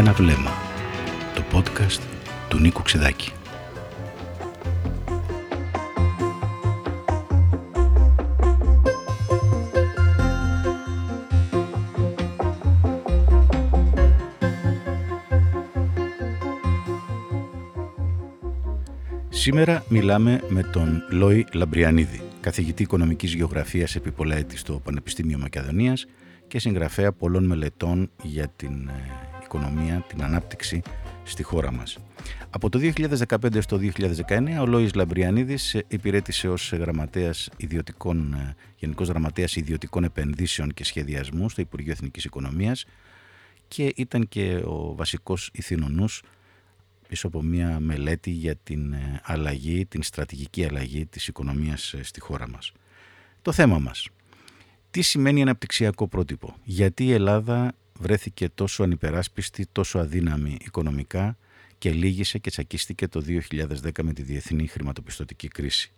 ένα βλέμμα. Το podcast του Νίκου Ξεδάκη. Σήμερα μιλάμε με τον Λόι Λαμπριανίδη, καθηγητή οικονομικής γεωγραφίας επί πολλά έτη στο Πανεπιστήμιο Μακεδονίας και συγγραφέα πολλών μελετών για την ε, οικονομία, την ανάπτυξη στη χώρα μας. Από το 2015 στο 2019 ο Λόις Λαμπριανίδης υπηρέτησε ως γραμματέας ιδιωτικών, ε, γενικός γραμματέας ιδιωτικών επενδύσεων και σχεδιασμού στο Υπουργείο Εθνικής Οικονομίας και ήταν και ο βασικός ηθινονούς πίσω από μια μελέτη για την ε, αλλαγή, την στρατηγική αλλαγή της οικονομίας στη χώρα μας. Το θέμα μας. Τι σημαίνει αναπτυξιακό πρότυπο; Γιατί η Ελλάδα βρέθηκε τόσο ανυπεράσπιστη, τόσο αδύναμη οικονομικά και λύγησε και τσακίστηκε το 2010 με τη διεθνή χρηματοπιστωτική κρίση.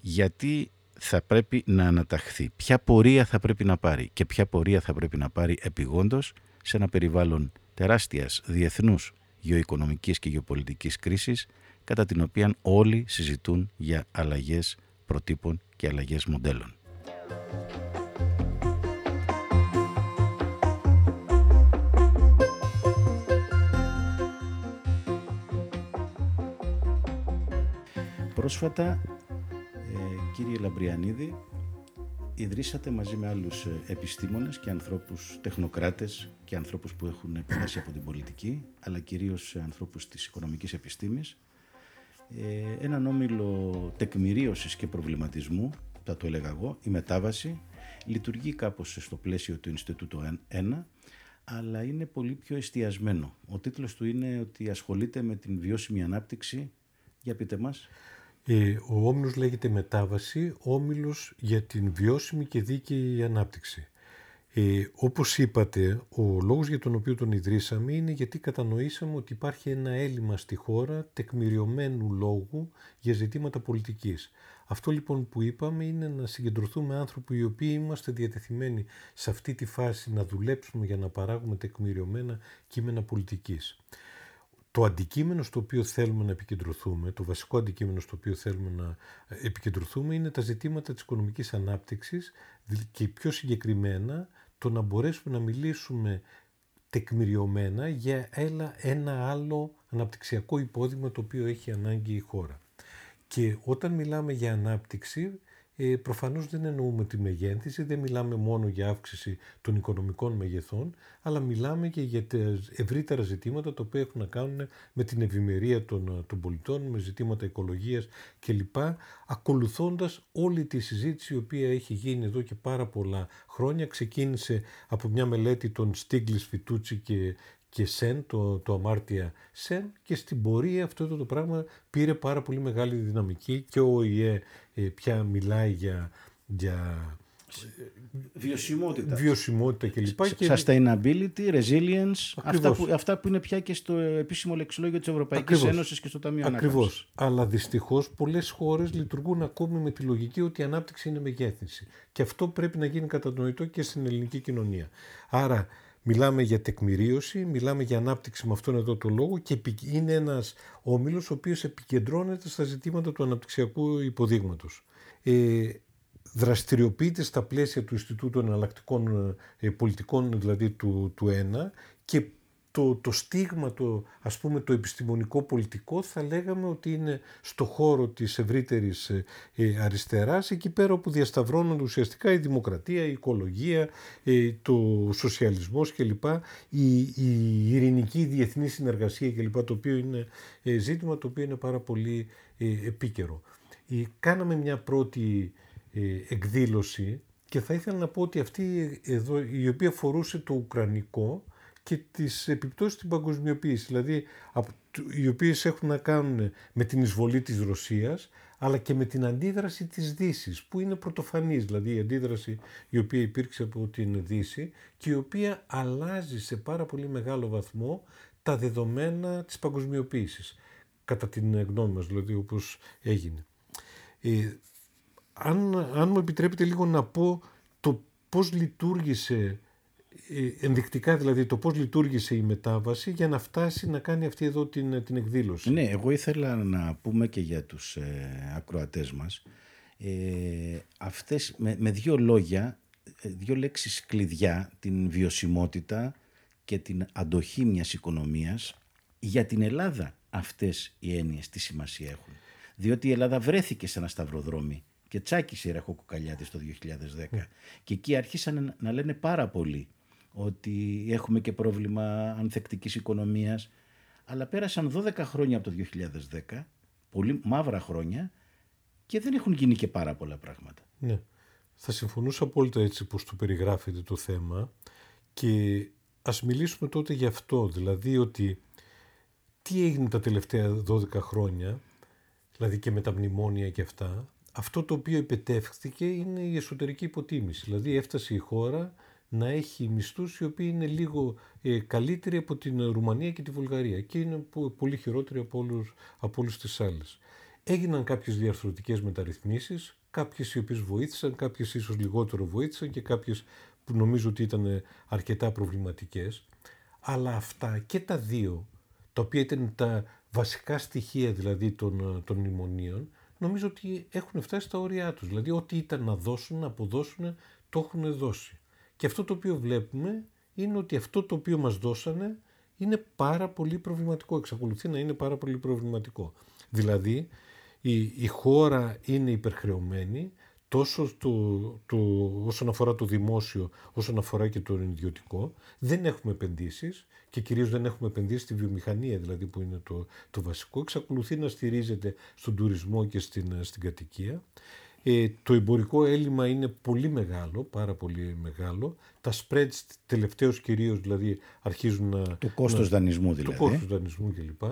Γιατί θα πρέπει να αναταχθεί, ποια πορεία θα πρέπει να πάρει και ποια πορεία θα πρέπει να πάρει επιγόντως σε ένα περιβάλλον τεράστιας διεθνούς γεωοικονομικής και γεωπολιτικής κρίσης κατά την οποία όλοι συζητούν για αλλαγές προτύπων και αλλαγές μοντέλων. Πρόσφατα, ε, κύριε Λαμπριανίδη, ιδρύσατε μαζί με άλλους ε, επιστήμονες και ανθρώπους τεχνοκράτες και ανθρώπους που έχουν περάσει από την πολιτική, αλλά κυρίως ανθρώπους της οικονομικής επιστήμης, ε, έναν όμιλο τεκμηρίωσης και προβληματισμού, θα το έλεγα εγώ, η μετάβαση, λειτουργεί κάπως στο πλαίσιο του Ινστιτούτου 1, αλλά είναι πολύ πιο εστιασμένο. Ο τίτλος του είναι ότι ασχολείται με την βιώσιμη ανάπτυξη. Για πείτε μας. Ε, ο όμιλος λέγεται Μετάβαση, όμιλος για την βιώσιμη και δίκαιη ανάπτυξη. Ε, όπως είπατε, ο λόγος για τον οποίο τον ιδρύσαμε είναι γιατί κατανοήσαμε ότι υπάρχει ένα έλλειμμα στη χώρα τεκμηριωμένου λόγου για ζητήματα πολιτικής. Αυτό λοιπόν που είπαμε είναι να συγκεντρωθούμε άνθρωποι οι οποίοι είμαστε διατεθειμένοι σε αυτή τη φάση να δουλέψουμε για να παράγουμε τεκμηριωμένα κείμενα πολιτικής το αντικείμενο στο οποίο θέλουμε να επικεντρωθούμε, το βασικό αντικείμενο στο οποίο θέλουμε να ε, επικεντρωθούμε είναι τα ζητήματα της οικονομικής ανάπτυξης και πιο συγκεκριμένα το να μπορέσουμε να μιλήσουμε τεκμηριωμένα για ένα άλλο αναπτυξιακό υπόδειγμα το οποίο έχει ανάγκη η χώρα. Και όταν μιλάμε για ανάπτυξη ε, προφανώς δεν εννοούμε τη μεγένθηση, δεν μιλάμε μόνο για αύξηση των οικονομικών μεγεθών, αλλά μιλάμε και για τα ευρύτερα ζητήματα τα οποία έχουν να κάνουν με την ευημερία των, των πολιτών, με ζητήματα οικολογίας κλπ. Ακολουθώντας όλη τη συζήτηση η οποία έχει γίνει εδώ και πάρα πολλά χρόνια. Ξεκίνησε από μια μελέτη των Στίγκλης, Φιτούτσι και, και ΣΕΝ, το, το αμάρτια ΣΕΝ και στην πορεία αυτό το, το πράγμα πήρε πάρα πολύ μεγάλη δυναμική και ο ΙΕ ε, πια μιλάει για, για βιωσιμότητα, βιωσιμότητα κλπ. Sustainability, resilience, αυτά που, αυτά που είναι πια και στο επίσημο λεξιλόγιο της Ευρωπαϊκής Ακριβώς. Ένωσης και στο Ταμείο Ακριβώς. Αλλά δυστυχώς πολλές χώρες λειτουργούν ακόμη με τη λογική ότι η ανάπτυξη είναι μεγέθυνση. Και αυτό πρέπει να γίνει κατανοητό και στην ελληνική κοινωνία. Άρα Μιλάμε για τεκμηρίωση, μιλάμε για ανάπτυξη με αυτόν εδώ τον λόγο και είναι ένας όμιλος ο οποίος επικεντρώνεται στα ζητήματα του αναπτυξιακού υποδείγματος. Ε, δραστηριοποιείται στα πλαίσια του Ινστιτούτου Εναλλακτικών ε, Πολιτικών, δηλαδή του, του ΕΝΑ και το, το στίγμα, το, ας πούμε το επιστημονικό πολιτικό θα λέγαμε ότι είναι στο χώρο της ευρύτερης ε, ε αριστεράς εκεί πέρα όπου διασταυρώνονται ουσιαστικά η δημοκρατία, η οικολογία, ε, το σοσιαλισμός κλπ. Η, η ειρηνική διεθνή συνεργασία κλπ. Το οποίο είναι ε, ζήτημα το οποίο είναι πάρα πολύ επίκαιρο. κάναμε μια πρώτη εκδήλωση και θα ήθελα να πω ότι αυτή εδώ η οποία φορούσε το ουκρανικό και τις επιπτώσεις στην παγκοσμιοποίηση, δηλαδή οι οποίες έχουν να κάνουν με την εισβολή της Ρωσίας, αλλά και με την αντίδραση της δύσης, που είναι πρωτοφανής, δηλαδή η αντίδραση η οποία υπήρξε από την Δύση και η οποία αλλάζει σε πάρα πολύ μεγάλο βαθμό τα δεδομένα της παγκοσμιοποίησης, κατά την γνώμη μας, δηλαδή όπως έγινε. Ε, αν, αν μου επιτρέπετε λίγο να πω το πώς λειτουργήσε ε, ενδεικτικά δηλαδή το πώς λειτουργήσε η μετάβαση για να φτάσει να κάνει αυτή εδώ την, την εκδήλωση. Ναι, εγώ ήθελα να πούμε και για τους ε, ακροατές μας ε, αυτές, με, με δύο λόγια, ε, δύο λέξεις κλειδιά, την βιωσιμότητα και την αντοχή μιας οικονομίας για την Ελλάδα αυτές οι έννοιες τι σημασία έχουν. Διότι η Ελλάδα βρέθηκε σε ένα σταυροδρόμι και τσάκισε η ραχοκοκαλιά της το 2010 και εκεί άρχισαν να λένε πάρα πολύ ότι έχουμε και πρόβλημα ανθεκτικής οικονομίας αλλά πέρασαν 12 χρόνια από το 2010 πολύ μαύρα χρόνια και δεν έχουν γίνει και πάρα πολλά πράγματα. Ναι. Θα συμφωνούσα απόλυτα έτσι πως το περιγράφεται το θέμα και ας μιλήσουμε τότε γι' αυτό, δηλαδή ότι τι έγινε τα τελευταία 12 χρόνια, δηλαδή και με τα μνημόνια και αυτά, αυτό το οποίο επιτεύχθηκε είναι η εσωτερική υποτίμηση. Δηλαδή έφτασε η χώρα να έχει μισθούς οι οποίοι είναι λίγο ε, καλύτεροι από την Ρουμανία και τη Βουλγαρία και είναι πολύ χειρότεροι από όλους, από όλους τις άλλες. Έγιναν κάποιες διαρθρωτικές μεταρρυθμίσεις, κάποιες οι οποίες βοήθησαν, κάποιες ίσως λιγότερο βοήθησαν και κάποιες που νομίζω ότι ήταν αρκετά προβληματικές. Αλλά αυτά και τα δύο, τα οποία ήταν τα βασικά στοιχεία δηλαδή των, των μνημονίων, νομίζω ότι έχουν φτάσει στα όρια τους. Δηλαδή ό,τι ήταν να δώσουν, να αποδώσουν, το έχουν δώσει. Και αυτό το οποίο βλέπουμε είναι ότι αυτό το οποίο μας δώσανε είναι πάρα πολύ προβληματικό. Εξακολουθεί να είναι πάρα πολύ προβληματικό. Δηλαδή η, η χώρα είναι υπερχρεωμένη τόσο το, το, όσον αφορά το δημόσιο, όσον αφορά και το ιδιωτικό. Δεν έχουμε επενδύσεις και κυρίως δεν έχουμε επενδύσεις στη βιομηχανία, δηλαδή που είναι το, το βασικό. Εξακολουθεί να στηρίζεται στον τουρισμό και στην, στην κατοικία. Ε, το εμπορικό έλλειμμα είναι πολύ μεγάλο, πάρα πολύ μεγάλο. Τα spreads τελευταίως κυρίως δηλαδή αρχίζουν να... Το κόστος να, δανεισμού δηλαδή. Το κόστος δανεισμού κλπ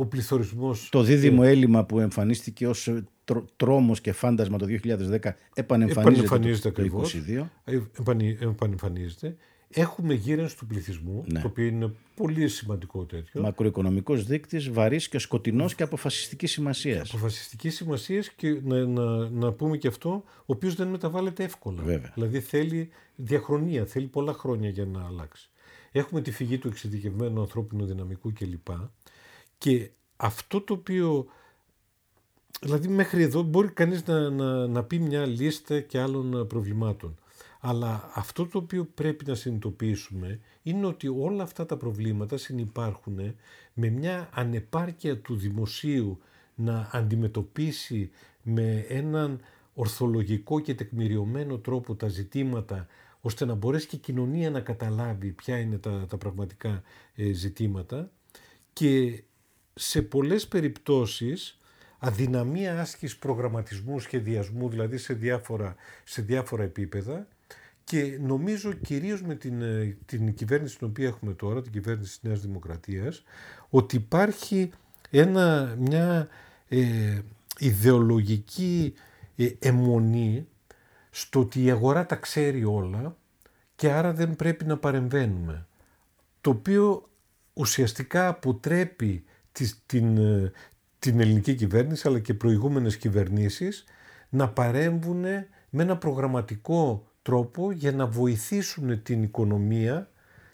ο πληθωρισμός... Το δίδυμο έλλειμμα που εμφανίστηκε ως τρό, τρόμος και φάντασμα το 2010 επανεμφανίζεται, το, 2022. Επανεμφανίζεται. Έχουμε γύρενση του πληθυσμού, ναι. το οποίο είναι πολύ σημαντικό τέτοιο. Μακροοικονομικός δείκτης, βαρύς και σκοτεινός και αποφασιστικής σημασίας. Αποφασιστικής σημασίας και να, να, να πούμε και αυτό, ο οποίος δεν μεταβάλλεται εύκολα. Βέβαια. Δηλαδή θέλει διαχρονία, θέλει πολλά χρόνια για να αλλάξει. Έχουμε τη φυγή του εξειδικευμένου ανθρώπινου δυναμικού κλπ. Και αυτό το οποίο, δηλαδή μέχρι εδώ μπορεί κανείς να, να, να πει μια λίστα και άλλων προβλημάτων. Αλλά αυτό το οποίο πρέπει να συνειδητοποιήσουμε είναι ότι όλα αυτά τα προβλήματα συνυπάρχουν με μια ανεπάρκεια του δημοσίου να αντιμετωπίσει με έναν ορθολογικό και τεκμηριωμένο τρόπο τα ζητήματα ώστε να μπορέσει και η κοινωνία να καταλάβει ποια είναι τα, τα πραγματικά ε, ζητήματα. Και σε πολλές περιπτώσεις αδυναμία άσκησης προγραμματισμού, σχεδιασμού, δηλαδή σε διάφορα, σε διάφορα επίπεδα και νομίζω κυρίως με την, ε, την κυβέρνηση την οποία έχουμε τώρα, την κυβέρνηση της Νέας Δημοκρατίας, ότι υπάρχει ένα, μια ε, ιδεολογική ε, αιμονή στο ότι η αγορά τα ξέρει όλα και άρα δεν πρέπει να παρεμβαίνουμε. Το οποίο ουσιαστικά αποτρέπει την, ε, την ελληνική κυβέρνηση αλλά και προηγούμενες κυβερνήσεις να παρέμβουν με ένα προγραμματικό τρόπο για να βοηθήσουν την οικονομία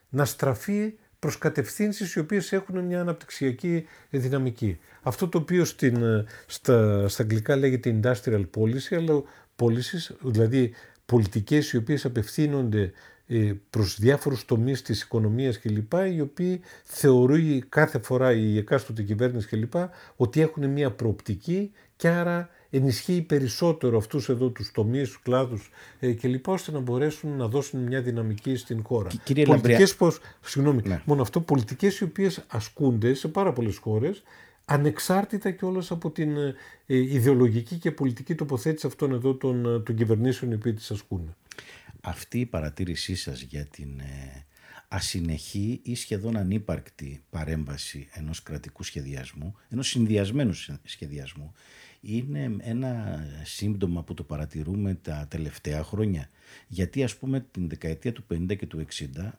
να στραφεί προς κατευθύνσεις οι οποίες έχουν μια αναπτυξιακή δυναμική. Αυτό το οποίο στην, ε, στα, στα αγγλικά λέγεται industrial policy, αλλά policies, δηλαδή πολιτικές οι οποίες απευθύνονται ε, προς διάφορους τομείς της οικονομίας κλπ. οι οποίοι θεωρεί κάθε φορά η εκάστοτε κυβέρνηση κλπ. ότι έχουν μια προοπτική και άρα ενισχύει περισσότερο αυτούς εδώ τους τομείς, τους κλάδους ε, κλπ. ώστε να μπορέσουν να δώσουν μια δυναμική στην χώρα. Κύριε πολιτικές, πως, συγγνώμη, ναι. μόνο αυτό, πολιτικές οι οποίες ασκούνται σε πάρα πολλές χώρες ανεξάρτητα κιόλας από την ε, ιδεολογική και πολιτική τοποθέτηση αυτών εδώ των, των κυβερνήσεων οι οποίοι τις ασκούν αυτή η παρατήρησή σας για την ε, ασυνεχή ή σχεδόν ανύπαρκτη παρέμβαση ενός κρατικού σχεδιασμού, ενός συνδυασμένου σχεδιασμού, είναι ένα σύμπτωμα που το παρατηρούμε τα τελευταία χρόνια. Γιατί ας πούμε την δεκαετία του 50 και του 60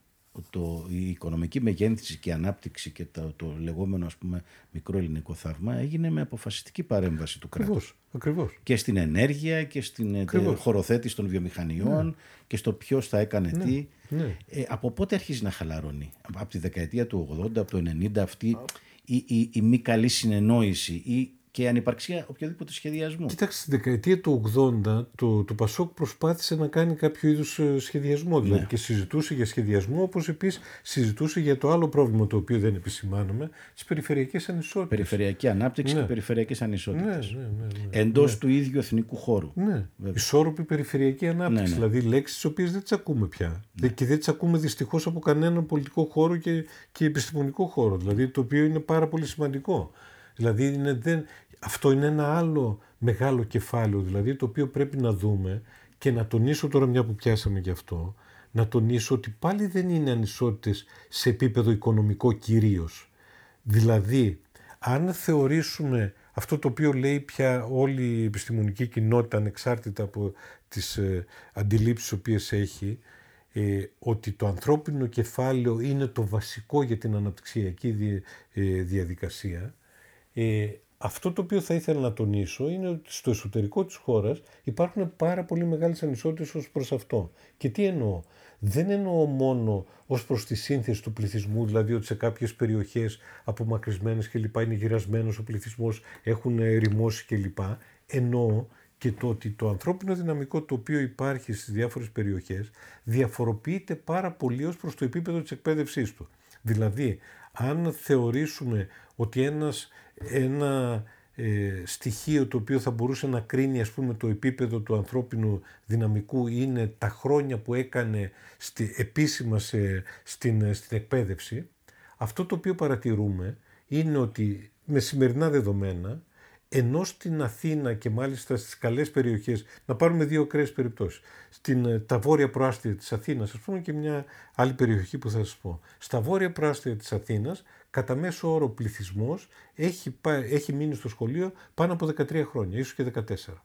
το, η οικονομική μεγένθηση και ανάπτυξη και το, το λεγόμενο ας πούμε μικρό ελληνικό θαύμα έγινε με αποφασιστική παρέμβαση του κράτους. Ακριβώς. Και στην ενέργεια και στην ε, Ακριβώς. χωροθέτηση των βιομηχανιών ναι. και στο ποιος θα έκανε ναι. τι. Ναι. Ε, από πότε αρχίζει να χαλαρώνει; Από τη δεκαετία του 80, από το 90 αυτή η, η, η μη καλή συνεννόηση ή και ανυπαρξία οποιοδήποτε σχεδιασμού. Κοιτάξτε, στη δεκαετία του 80 το, το Πασόκ προσπάθησε να κάνει κάποιο είδους ε, σχεδιασμό. Δηλαδή ναι. και συζητούσε για σχεδιασμό, όπως επίσης συζητούσε για το άλλο πρόβλημα το οποίο δεν επισημάνομαι, τις περιφερειακές ανισότητες. Περιφερειακή ανάπτυξη ναι. και περιφερειακέ ανισότητες. Ναι, ναι, ναι, ναι, Εντός ναι. του ίδιου εθνικού χώρου. Ναι. Βέβαια. Ισόρροπη περιφερειακή ανάπτυξη. Ναι, ναι. Δηλαδή λέξεις τις οποίες δεν τις ακούμε πια. Ναι. Και δεν τις ακούμε δυστυχώς από κανέναν πολιτικό χώρο και, και επιστημονικό χώρο. Δηλαδή το οποίο είναι πάρα πολύ σημαντικό. Δηλαδή είναι, δεν, αυτό είναι ένα άλλο μεγάλο κεφάλαιο δηλαδή το οποίο πρέπει να δούμε και να τονίσω τώρα μια που πιάσαμε γι' αυτό να τονίσω ότι πάλι δεν είναι ανισότητες σε επίπεδο οικονομικό κυρίως. Δηλαδή, αν θεωρήσουμε αυτό το οποίο λέει πια όλη η επιστημονική κοινότητα ανεξάρτητα από τις ε, αντιλήψεις οποίες έχει, ε, ότι το ανθρώπινο κεφάλαιο είναι το βασικό για την αναπτυξιακή ε, διαδικασία, ε, αυτό το οποίο θα ήθελα να τονίσω είναι ότι στο εσωτερικό της χώρας υπάρχουν πάρα πολύ μεγάλες ανισότητες ως προς αυτό. Και τι εννοώ; Δεν εννοώ μόνο ως προς τη σύνθεση του πληθυσμού, δηλαδή ότι σε κάποιες περιοχές απομακρυσμένες κλπ. είναι γυρασμένος ο πληθυσμός, έχουν ερημώσει κλπ. Εννοώ και το ότι το ανθρώπινο δυναμικό το οποίο υπάρχει στις διάφορες περιοχές διαφοροποιείται πάρα πολύ ως προς το επίπεδο της εκπαίδευσής του. Δηλαδή, αν θεωρήσουμε ότι ένας ένα ε, στοιχείο το οποίο θα μπορούσε να κρίνει ας πούμε το επίπεδο του ανθρώπινου δυναμικού είναι τα χρόνια που έκανε στη, επίσημα σε, στην, στην εκπαίδευση. Αυτό το οποίο παρατηρούμε είναι ότι με σημερινά δεδομένα ενώ στην Αθήνα και μάλιστα στις καλές περιοχές, να πάρουμε δύο ακραίες περιπτώσεις, στην, ε, τα βόρεια προάστια της Αθήνας, ας πούμε και μια άλλη περιοχή που θα σας πω. Στα βόρεια προάστια της Αθήνας κατά μέσο όρο πληθυσμός έχει, έχει μείνει στο σχολείο πάνω από 13 χρόνια, ίσως και 14.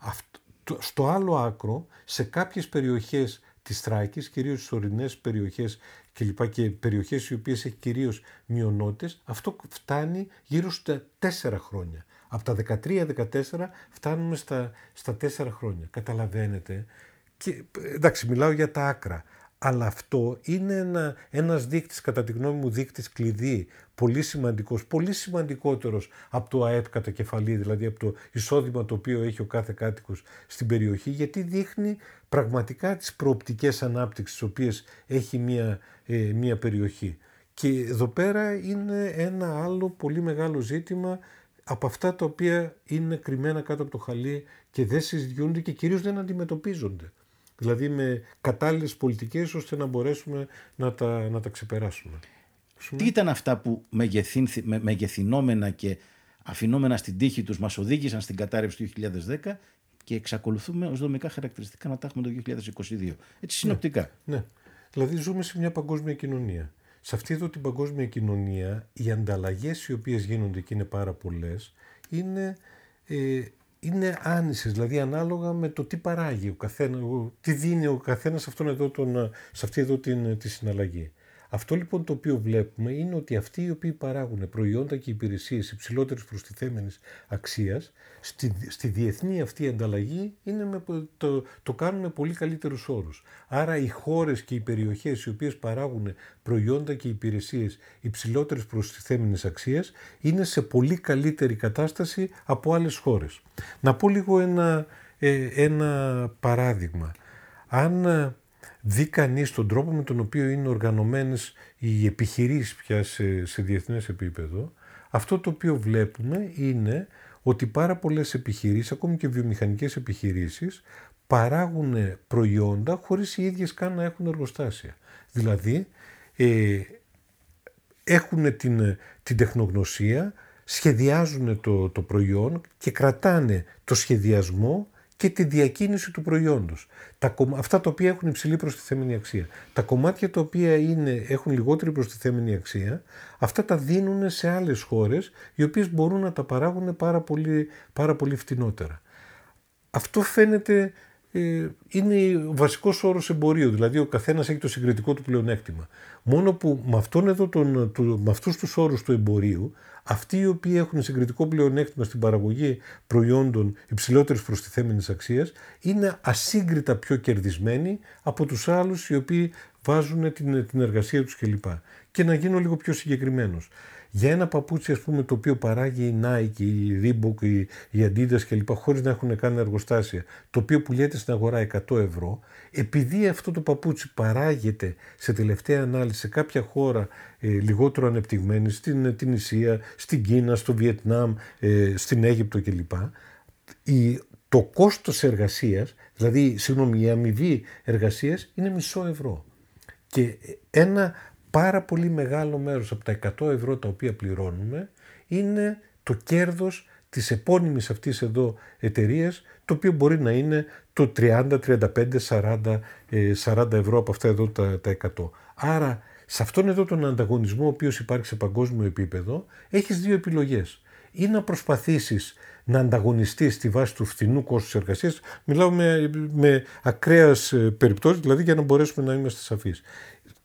Αυτό, στο άλλο άκρο, σε κάποιες περιοχές της Θράκης, κυρίως στις ορεινές περιοχές και λοιπά και περιοχές οι οποίες έχει κυρίως μειονότητες, αυτό φτάνει γύρω στα 4 χρόνια. Από τα 13-14 φτάνουμε στα, στα 4 χρόνια. Καταλαβαίνετε. Και, εντάξει, μιλάω για τα άκρα. Αλλά αυτό είναι ένα, ένας δείκτης, κατά τη γνώμη μου, δείκτης κλειδί, πολύ σημαντικός, πολύ σημαντικότερος από το ΑΕΠ κατά κεφαλή, δηλαδή από το εισόδημα το οποίο έχει ο κάθε κάτοικος στην περιοχή, γιατί δείχνει πραγματικά τις προοπτικές ανάπτυξης, τις οποίες έχει μια, ε, μια περιοχή. Και εδώ πέρα είναι ένα άλλο πολύ μεγάλο ζήτημα από αυτά τα οποία είναι κρυμμένα κάτω από το χαλί και δεν συζητιούνται και κυρίως δεν αντιμετωπίζονται δηλαδή με κατάλληλες πολιτικές ώστε να μπορέσουμε να τα, να τα ξεπεράσουμε. Τι ήταν αυτά που με, μεγεθυνόμενα και αφινόμενα στην τύχη τους μας οδήγησαν στην κατάρρευση του 2010 και εξακολουθούμε ως δομικά χαρακτηριστικά να τα έχουμε το 2022. Έτσι συνοπτικά. Ναι, ναι. Δηλαδή ζούμε σε μια παγκόσμια κοινωνία. Σε αυτή εδώ την παγκόσμια κοινωνία οι ανταλλαγές οι οποίες γίνονται και είναι πάρα πολλές είναι ε, είναι άνισες, δηλαδή ανάλογα με το τι παράγει ο καθένα, τι δίνει ο καθένας αυτόν εδώ τον, σε αυτή εδώ την, τη συναλλαγή. Αυτό λοιπόν το οποίο βλέπουμε είναι ότι αυτοί οι οποίοι παράγουν προϊόντα και υπηρεσίες υψηλότερης προστιθέμενης αξίας, στη, στη διεθνή αυτή ανταλλαγή είναι με, το, το κάνουν με πολύ καλύτερους όρους. Άρα οι χώρες και οι περιοχές οι οποίες παράγουν προϊόντα και υπηρεσίες υψηλότερης προστιθέμενης αξίας είναι σε πολύ καλύτερη κατάσταση από άλλες χώρες. Να πω λίγο ένα, ε, ένα παράδειγμα. Αν δει κανείς τον τρόπο με τον οποίο είναι οργανωμένες οι επιχειρήσεις πια σε, σε διεθνές επίπεδο, αυτό το οποίο βλέπουμε είναι ότι πάρα πολλές επιχειρήσεις, ακόμη και βιομηχανικές επιχειρήσεις, παράγουν προϊόντα χωρίς οι ίδιες καν να έχουν εργοστάσια. Δηλαδή, ε, έχουν την, την τεχνογνωσία, σχεδιάζουν το, το προϊόν και κρατάνε το σχεδιασμό και τη διακίνηση του προϊόντος. Τα, αυτά τα οποία έχουν υψηλή προστιθέμενη αξία. Τα κομμάτια τα οποία είναι, έχουν λιγότερη προστιθέμενη αξία, αυτά τα δίνουν σε άλλες χώρες, οι οποίες μπορούν να τα παράγουν πάρα πολύ, πάρα πολύ φτηνότερα. Αυτό φαίνεται ε, είναι ο βασικός όρος εμπορίου. Δηλαδή, ο καθένας έχει το συγκριτικό του πλεονέκτημα. Μόνο που με, αυτόν εδώ τον, το, με αυτούς τους όρους του εμπορίου, αυτοί οι οποίοι έχουν συγκριτικό πλεονέκτημα στην παραγωγή προϊόντων υψηλότερης προστιθέμενης αξίας, είναι ασύγκριτα πιο κερδισμένοι από τους άλλους οι οποίοι βάζουν την, την εργασία τους κλπ. Και να γίνω λίγο πιο συγκεκριμένος για ένα παπούτσι ας πούμε το οποίο παράγει η Nike, η Reebok, η, η Adidas κλπ. χωρίς να έχουν κάνει εργοστάσια, το οποίο πουλιέται στην αγορά 100 ευρώ, επειδή αυτό το παπούτσι παράγεται σε τελευταία ανάλυση σε κάποια χώρα ε, λιγότερο ανεπτυγμένη, στην την Ισία, στην Κίνα, στο Βιετνάμ, ε, στην Αίγυπτο κλπ. Η, το κόστος εργασίας, δηλαδή συγγνώμη, η αμοιβή εργασίας είναι μισό ευρώ. Και ένα πάρα πολύ μεγάλο μέρος από τα 100 ευρώ τα οποία πληρώνουμε είναι το κέρδος της επώνυμης αυτής εδώ εταιρείας, το οποίο μπορεί να είναι το 30, 35, 40, 40 ευρώ από αυτά εδώ τα, τα 100. Άρα σε αυτόν εδώ τον ανταγωνισμό ο οποίος υπάρχει σε παγκόσμιο επίπεδο έχεις δύο επιλογές. Ή να προσπαθήσεις να ανταγωνιστείς στη βάση του φθηνού κόστους εργασίας, μιλάω με, με ακραίας ε, περιπτώσεις, δηλαδή για να μπορέσουμε να είμαστε σαφείς.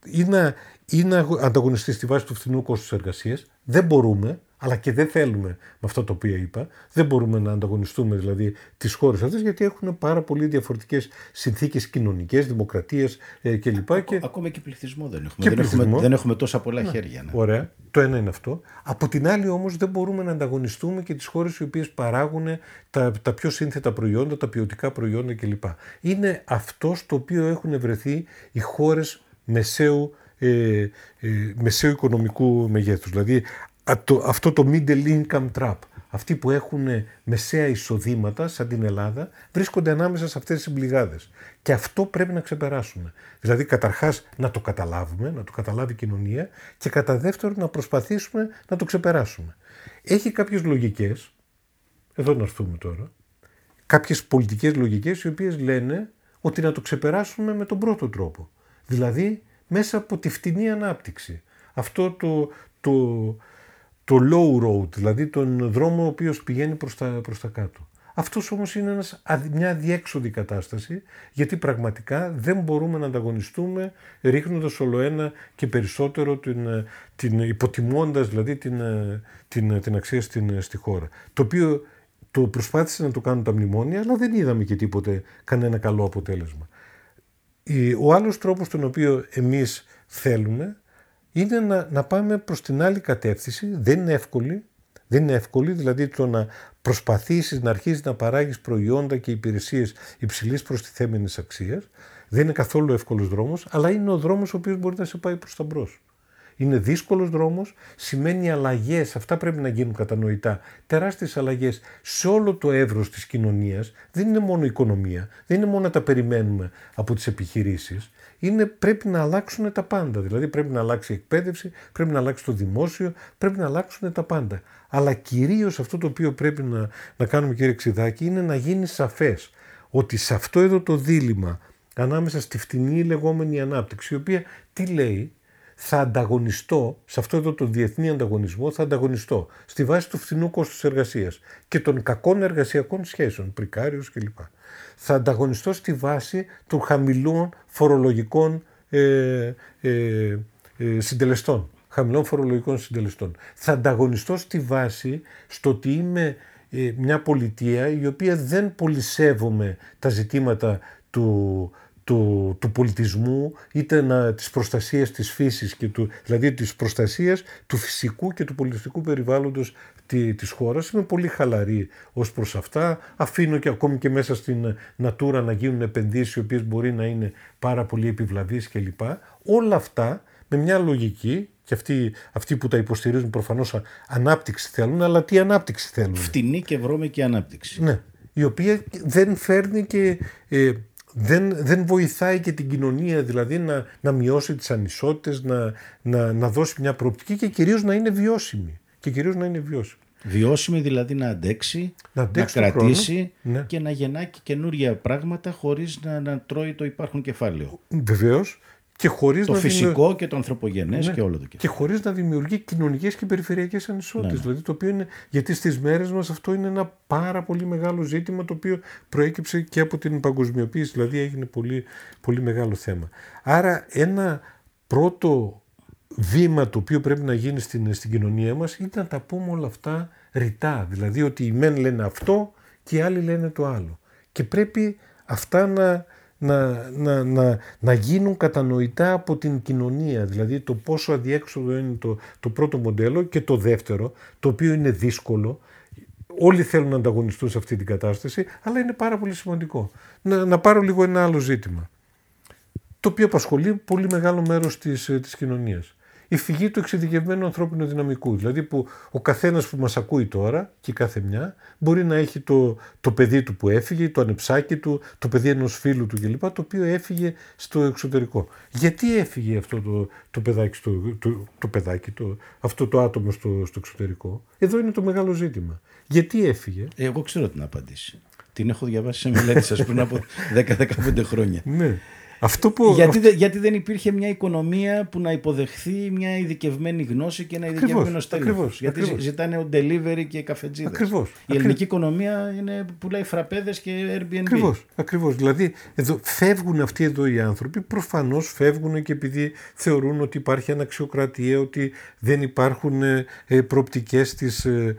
Ή να ή να ανταγωνιστεί στη βάση του φθηνού κόστους εργασίας. Δεν μπορούμε, αλλά και δεν θέλουμε με αυτό το οποίο είπα. Δεν μπορούμε να ανταγωνιστούμε δηλαδή τις χώρες αυτές, γιατί έχουν πάρα πολύ διαφορετικές συνθήκες κοινωνικές, δημοκρατίες ε, κλπ. Και... Ακόμα και πληθυσμό δεν έχουμε. δεν, Έχουμε, δεν έχουμε τόσα πολλά ναι. χέρια. Ναι. Ωραία. Το ένα είναι αυτό. Από την άλλη όμως δεν μπορούμε να ανταγωνιστούμε και τις χώρες οι οποίες παράγουν τα, τα πιο σύνθετα προϊόντα, τα ποιοτικά προϊόντα κλπ. Είναι αυτό στο οποίο έχουν βρεθεί οι χώρες μεσαίου ε, ε, μεσαίου οικονομικού μεγέθους. Δηλαδή αυτό το middle income trap. Αυτοί που έχουν μεσαία εισοδήματα, σαν την Ελλάδα, βρίσκονται ανάμεσα σε αυτές τις μπλιγάδες. Και αυτό πρέπει να ξεπεράσουμε. Δηλαδή, καταρχάς να το καταλάβουμε, να το καταλάβει η κοινωνία και κατά δεύτερον να προσπαθήσουμε να το ξεπεράσουμε. Έχει κάποιες λογικές, εδώ να έρθουμε τώρα, κάποιες πολιτικές λογικές οι οποίες λένε ότι να το ξεπεράσουμε με τον πρώτο τρόπο. Δηλαδή μέσα από τη φτηνή ανάπτυξη. Αυτό το, το, το low road, δηλαδή τον δρόμο ο οποίος πηγαίνει προς τα, προς τα κάτω. Αυτός όμως είναι ένας, μια αδιέξοδη κατάσταση, γιατί πραγματικά δεν μπορούμε να ανταγωνιστούμε ρίχνοντας όλο ένα και περισσότερο την, την υποτιμώντας δηλαδή την, την, την αξία στην, στη χώρα. Το οποίο το προσπάθησε να το κάνουν τα μνημόνια, αλλά δεν είδαμε και τίποτε κανένα καλό αποτέλεσμα. Ο άλλος τρόπος τον οποίο εμείς θέλουμε είναι να, να πάμε προς την άλλη κατεύθυνση, δεν είναι εύκολη, δεν είναι εύκολη, δηλαδή το να προσπαθήσεις να αρχίσεις να παράγεις προϊόντα και υπηρεσίες υψηλής προστιθέμενης αξίας, δεν είναι καθόλου εύκολος δρόμος, αλλά είναι ο δρόμος ο οποίος μπορεί να σε πάει προς τα μπρος. Είναι δύσκολος δρόμος, σημαίνει αλλαγές, αυτά πρέπει να γίνουν κατανοητά. Τεράστιες αλλαγές σε όλο το εύρος της κοινωνίας, δεν είναι μόνο η οικονομία, δεν είναι μόνο να τα περιμένουμε από τις επιχειρήσεις, είναι, πρέπει να αλλάξουν τα πάντα. Δηλαδή πρέπει να αλλάξει η εκπαίδευση, πρέπει να αλλάξει το δημόσιο, πρέπει να αλλάξουν τα πάντα. Αλλά κυρίως αυτό το οποίο πρέπει να, να κάνουμε κύριε Ξιδάκη είναι να γίνει σαφές ότι σε αυτό εδώ το δίλημα ανάμεσα στη φτηνή λεγόμενη ανάπτυξη, η οποία τι λέει, θα ανταγωνιστώ, σε αυτό εδώ το διεθνή ανταγωνισμό, θα ανταγωνιστώ στη βάση του φθηνού κόστους εργασίας και των κακών εργασιακών σχέσεων, πρικάριους κλπ. Θα ανταγωνιστώ στη βάση των χαμηλών φορολογικών ε, ε, ε, συντελεστών. Χαμηλών φορολογικών συντελεστών. Θα ανταγωνιστώ στη βάση στο ότι είμαι ε, μια πολιτεία η οποία δεν πολυσέβομαι τα ζητήματα του, του, του πολιτισμού είτε να, της προστασίας της φύσης και του, δηλαδή της προστασίας του φυσικού και του πολιτιστικού περιβάλλοντος τη, της χώρας. Είμαι πολύ χαλαρή ως προς αυτά. Αφήνω και ακόμη και μέσα στην Natura να γίνουν επενδύσεις οι οποίες μπορεί να είναι πάρα πολύ επιβλαβείς κλπ. Όλα αυτά με μια λογική και αυτοί, αυτοί που τα υποστηρίζουν προφανώς ανάπτυξη θέλουν, αλλά τι ανάπτυξη θέλουν; Φτηνή και βρώμικη ανάπτυξη. Ναι, η οποία δεν φέρνει και ε, δεν, δεν βοηθάει και την κοινωνία δηλαδή να, να μειώσει τις ανισότητες, να, να, να δώσει μια προοπτική και κυρίως να είναι βιώσιμη. Και κυρίως να είναι βιώσιμη. Βιώσιμη δηλαδή να αντέξει, να, να κρατήσει ναι. και να γεννάει και καινούργια πράγματα χωρίς να, να τρώει το υπάρχον κεφάλαιο. Βεβαίως. Και χωρίς το να φυσικό και το ανθρωπογενές ναι. και όλο το Και χωρίς να δημιουργεί κοινωνικές και περιφερειακές ανισότητε. Ναι, ναι. Δηλαδή, το οποίο είναι, γιατί στις μέρες μας αυτό είναι ένα πάρα πολύ μεγάλο ζήτημα το οποίο προέκυψε και από την παγκοσμιοποίηση. Δηλαδή, έγινε πολύ, πολύ μεγάλο θέμα. Άρα, ένα πρώτο βήμα το οποίο πρέπει να γίνει στην, στην κοινωνία μας είναι να τα πούμε όλα αυτά ρητά. Δηλαδή ότι οι μεν λένε αυτό και οι άλλοι λένε το άλλο. Και πρέπει αυτά να, να, να, να, να γίνουν κατανοητά από την κοινωνία. Δηλαδή το πόσο αδιέξοδο είναι το, το πρώτο μοντέλο και το δεύτερο, το οποίο είναι δύσκολο. Όλοι θέλουν να ανταγωνιστούν σε αυτή την κατάσταση, αλλά είναι πάρα πολύ σημαντικό. Να, να πάρω λίγο ένα άλλο ζήτημα, το οποίο απασχολεί πολύ μεγάλο μέρος της, ε, της κοινωνίας η φυγή του εξειδικευμένου ανθρώπινου δυναμικού. Δηλαδή που ο καθένας που μας ακούει τώρα και κάθε μια μπορεί να έχει το, το παιδί του που έφυγε, το ανεψάκι του, το παιδί ενός φίλου του κλπ. το οποίο έφυγε στο εξωτερικό. Γιατί έφυγε αυτό το, το παιδάκι, στο, το, το παιδάκι το, αυτό το άτομο στο, στο εξωτερικό; Εδώ είναι το μεγάλο ζήτημα. Γιατί έφυγε; Εγώ ξέρω την απάντηση. Την έχω διαβάσει σε μελέτη σας πριν από 10-15 χρόνια. Ναι. Αυτό που... γιατί, γιατί δεν υπήρχε μια οικονομία που να υποδεχθεί μια ειδικευμένη γνώση και ένα ειδικευμένο στέλεχο. Γιατί ακριβώς. ζητάνε ο delivery και καφετζίδες. Ακριβώς. Η ελληνική οικονομία είναι, πουλάει φραπέδες και Airbnb. Ακριβώς. Ακριβώς. Δηλαδή εδώ, φεύγουν αυτοί εδώ οι άνθρωποι, προφανώς φεύγουν και επειδή θεωρούν ότι υπάρχει αναξιοκρατία, ότι δεν υπάρχουν ε, προοπτικές της ε,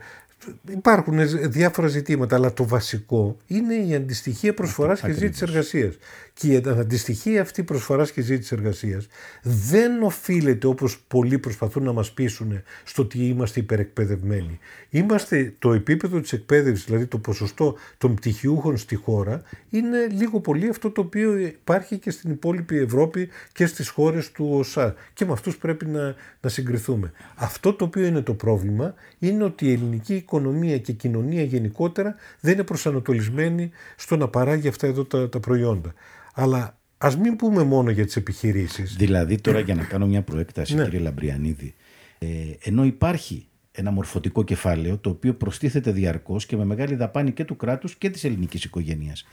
Υπάρχουν διάφορα ζητήματα, αλλά το βασικό είναι η αντιστοιχεία προσφοράς και ζήτηση εργασίας. Και η αντιστοιχεία αυτή προσφοράς και ζήτηση εργασίας δεν οφείλεται όπως πολλοί προσπαθούν να μας πείσουν στο ότι είμαστε υπερεκπαιδευμένοι. Είμαστε το επίπεδο της εκπαίδευσης, δηλαδή το ποσοστό των πτυχιούχων στη χώρα, είναι λίγο πολύ αυτό το οποίο υπάρχει και στην υπόλοιπη Ευρώπη και στις χώρες του ΟΣΑ. Και με αυτούς πρέπει να, να συγκριθούμε. Αυτό το οποίο είναι το πρόβλημα είναι ότι η ελληνική οικονομία και κοινωνία γενικότερα δεν είναι προσανατολισμένη στο να παράγει αυτά εδώ τα, τα προϊόντα. Αλλά ας μην πούμε μόνο για τις επιχειρήσεις. Δηλαδή, τώρα για να κάνω μια προέκταση, Ναι. κύριε Λαμπριανίδη, ε, ενώ υπάρχει ένα μορφωτικό κεφάλαιο το οποίο προστίθεται διαρκώς και με μεγάλη δαπάνη και του κράτους και της ελληνικής οικογένειας.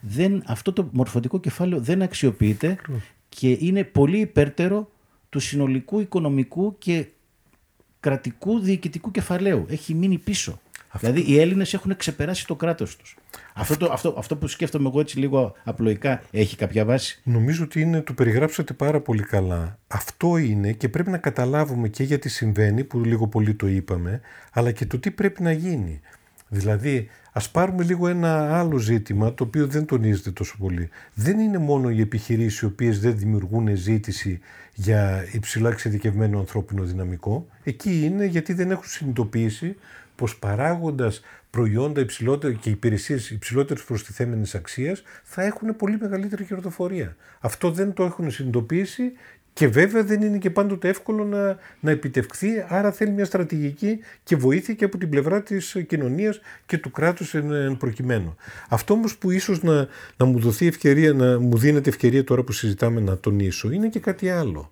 Δεν, αυτό το μορφωτικό κεφάλαιο δεν αξιοποιείται και είναι πολύ υπέρτερο του συνολικού οικονομικού και κρατικού διοικητικού κεφαλαίου. Έχει μείνει πίσω. Δηλαδή οι Έλληνες έχουν ξεπεράσει το κράτος τους. Αυτό, το, αυτό, αυτό που σκέφτομαι εγώ έτσι λίγο απλοϊκά έχει κάποια βάση; Νομίζω ότι είναι, το περιγράψατε πάρα πολύ καλά. Αυτό είναι και πρέπει να καταλάβουμε και γιατί συμβαίνει, που λίγο πολύ το είπαμε, αλλά και το τι πρέπει να γίνει. Δηλαδή, ας πάρουμε λίγο ένα άλλο ζήτημα, το οποίο δεν τονίζεται τόσο πολύ. Δεν είναι μόνο οι επιχειρήσεις οι οποίες δεν δημιουργούν ζήτηση για υψηλά εξειδικευμένο ανθρώπινο δυναμικό. Εκεί είναι γιατί δεν έχουν συνειδητοποιήσει πως παράγοντας προϊόντα υψηλότερα και υπηρεσίες υψηλότερης προστιθέμενης αξίας θα έχουν πολύ μεγαλύτερη κερδοφορία. Αυτό δεν το έχουν συνειδητοποιήσει και βέβαια δεν είναι και πάντοτε εύκολο να, να επιτευχθεί, άρα θέλει μια στρατηγική και βοήθεια και από την πλευρά της κοινωνίας και του κράτους εν, εν προκειμένου. Αυτό όμως που ίσως να, να μου δοθεί ευκαιρία, να μου δίνεται ευκαιρία τώρα που συζητάμε να τονίσω, είναι και κάτι άλλο.